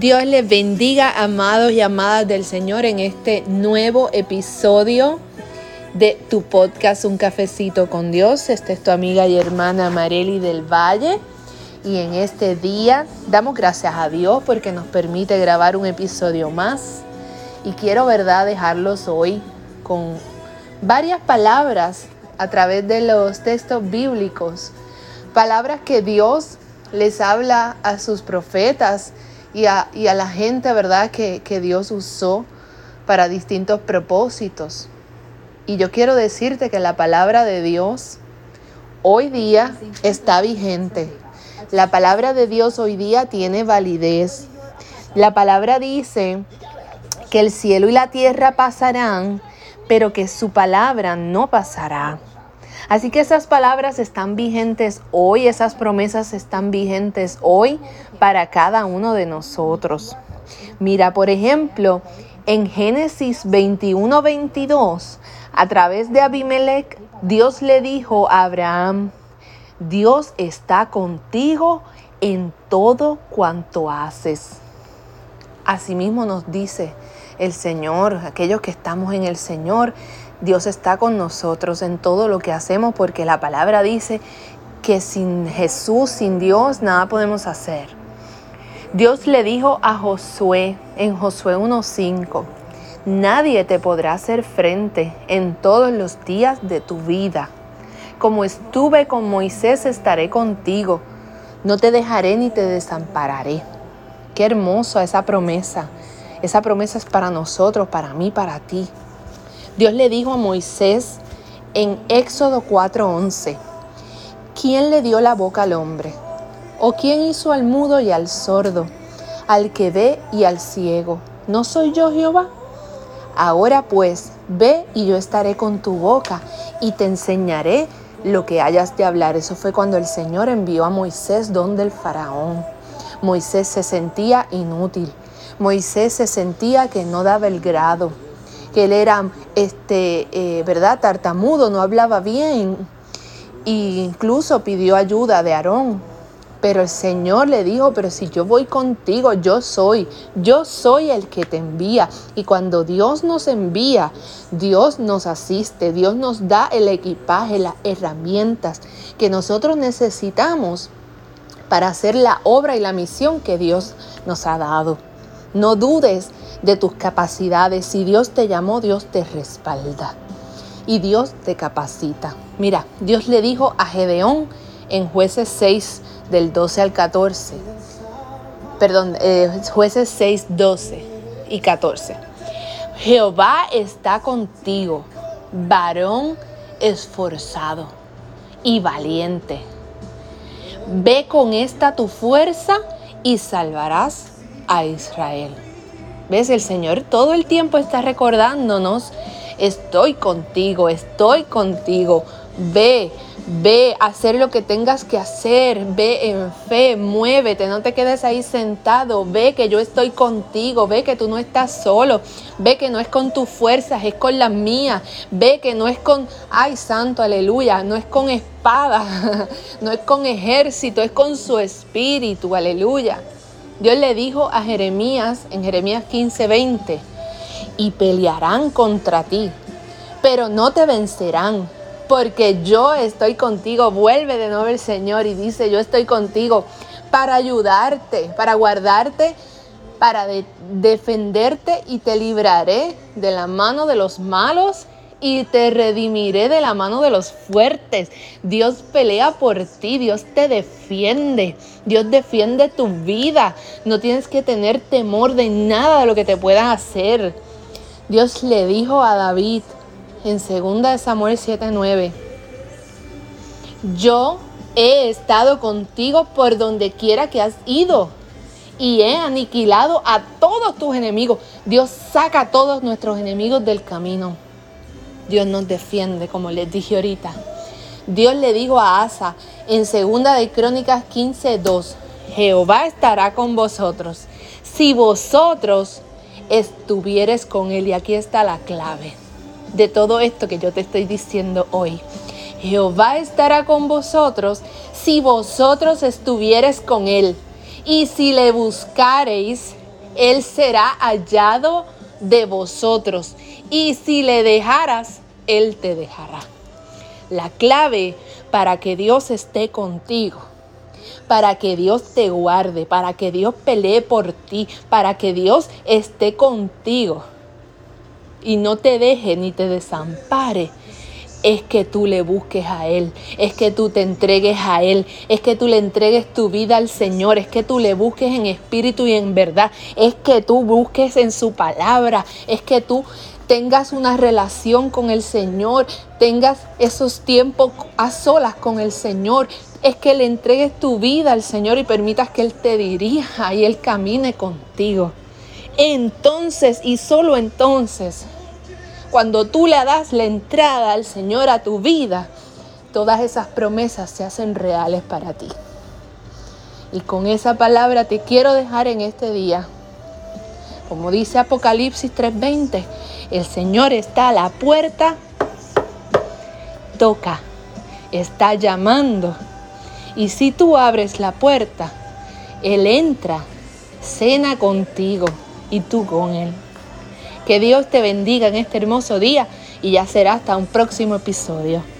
Dios les bendiga, amados y amadas del Señor, en este nuevo episodio de tu podcast Un Cafecito con Dios. Esta es tu amiga y hermana Mareli del Valle. Y en este día damos gracias a Dios porque nos permite grabar un episodio más. Y quiero, ¿verdad?, dejarlos hoy con varias palabras a través de los textos bíblicos. Palabras que Dios les habla a sus profetas y a, la gente, ¿verdad?, que, que Dios usó para distintos propósitos. Y yo quiero decirte que la palabra de Dios hoy día está vigente. La palabra de Dios hoy día tiene validez. La palabra dice que el cielo y la tierra pasarán, pero que su palabra no pasará. Así que esas palabras están vigentes hoy, esas promesas están vigentes hoy para cada uno de nosotros. Mira, por ejemplo, en Génesis 21, 22, a través de Abimelech, Dios le dijo a Abraham, Dios está contigo en todo cuanto haces. Asimismo nos dice el Señor, aquellos que estamos en el Señor, Dios está con nosotros en todo lo que hacemos porque la palabra dice que sin Jesús, sin Dios, nada podemos hacer. Dios le dijo a Josué en Josué 1.5, nadie te podrá hacer frente en todos los días de tu vida. Como estuve con Moisés, estaré contigo. No te dejaré ni te desampararé. Qué hermosa esa promesa. Esa promesa es para nosotros, para mí, para ti. Dios le dijo a Moisés en Éxodo 4:11, ¿quién le dio la boca al hombre? ¿O quién hizo al mudo y al sordo, al que ve y al ciego? ¿No soy yo Jehová? Ahora pues, ve y yo estaré con tu boca y te enseñaré lo que hayas de hablar. Eso fue cuando el Señor envió a Moisés donde el faraón. Moisés se sentía inútil. Moisés se sentía que no daba el grado que él era, este, eh, ¿verdad? Tartamudo, no hablaba bien. E incluso pidió ayuda de Aarón. Pero el Señor le dijo, pero si yo voy contigo, yo soy, yo soy el que te envía. Y cuando Dios nos envía, Dios nos asiste, Dios nos da el equipaje, las herramientas que nosotros necesitamos para hacer la obra y la misión que Dios nos ha dado. No dudes de tus capacidades. Si Dios te llamó, Dios te respalda. Y Dios te capacita. Mira, Dios le dijo a Gedeón en jueces 6 del 12 al 14. Perdón, eh, jueces 6, 12 y 14. Jehová está contigo, varón esforzado y valiente. Ve con esta tu fuerza y salvarás a Israel. ¿Ves? El Señor todo el tiempo está recordándonos, estoy contigo, estoy contigo. Ve, ve, hacer lo que tengas que hacer, ve en fe, muévete, no te quedes ahí sentado, ve que yo estoy contigo, ve que tú no estás solo, ve que no es con tus fuerzas, es con las mías, ve que no es con, ay santo, aleluya, no es con espada, no es con ejército, es con su espíritu, aleluya. Dios le dijo a Jeremías en Jeremías 15:20, y pelearán contra ti, pero no te vencerán, porque yo estoy contigo. Vuelve de nuevo el Señor y dice, yo estoy contigo para ayudarte, para guardarte, para defenderte y te libraré de la mano de los malos y te redimiré de la mano de los fuertes. Dios pelea por ti, Dios te defiende, Dios defiende tu vida. No tienes que tener temor de nada de lo que te puedan hacer. Dios le dijo a David en 2 Samuel 7:9, yo he estado contigo por donde quiera que has ido y he aniquilado a todos tus enemigos. Dios saca a todos nuestros enemigos del camino. Dios nos defiende, como les dije ahorita. Dios le dijo a Asa en segunda de Crónicas 15:2, Jehová estará con vosotros si vosotros estuvieres con él. Y aquí está la clave de todo esto que yo te estoy diciendo hoy. Jehová estará con vosotros si vosotros estuvieres con él. Y si le buscareis Él será hallado de vosotros. Y si le dejaras, Él te dejará. La clave para que Dios esté contigo, para que Dios te guarde, para que Dios pelee por ti, para que Dios esté contigo y no te deje ni te desampare, es que tú le busques a Él, es que tú te entregues a Él, es que tú le entregues tu vida al Señor, es que tú le busques en espíritu y en verdad, es que tú busques en su palabra, es que tú tengas una relación con el Señor, tengas esos tiempos a solas con el Señor, es que le entregues tu vida al Señor y permitas que Él te dirija y Él camine contigo. Entonces y solo entonces cuando tú le das la entrada al Señor a tu vida, todas esas promesas se hacen reales para ti. Y con esa palabra te quiero dejar en este día. Como dice Apocalipsis 3:20, el Señor está a la puerta, toca, está llamando. Y si tú abres la puerta, Él entra, cena contigo y tú con Él. Que Dios te bendiga en este hermoso día y ya será hasta un próximo episodio.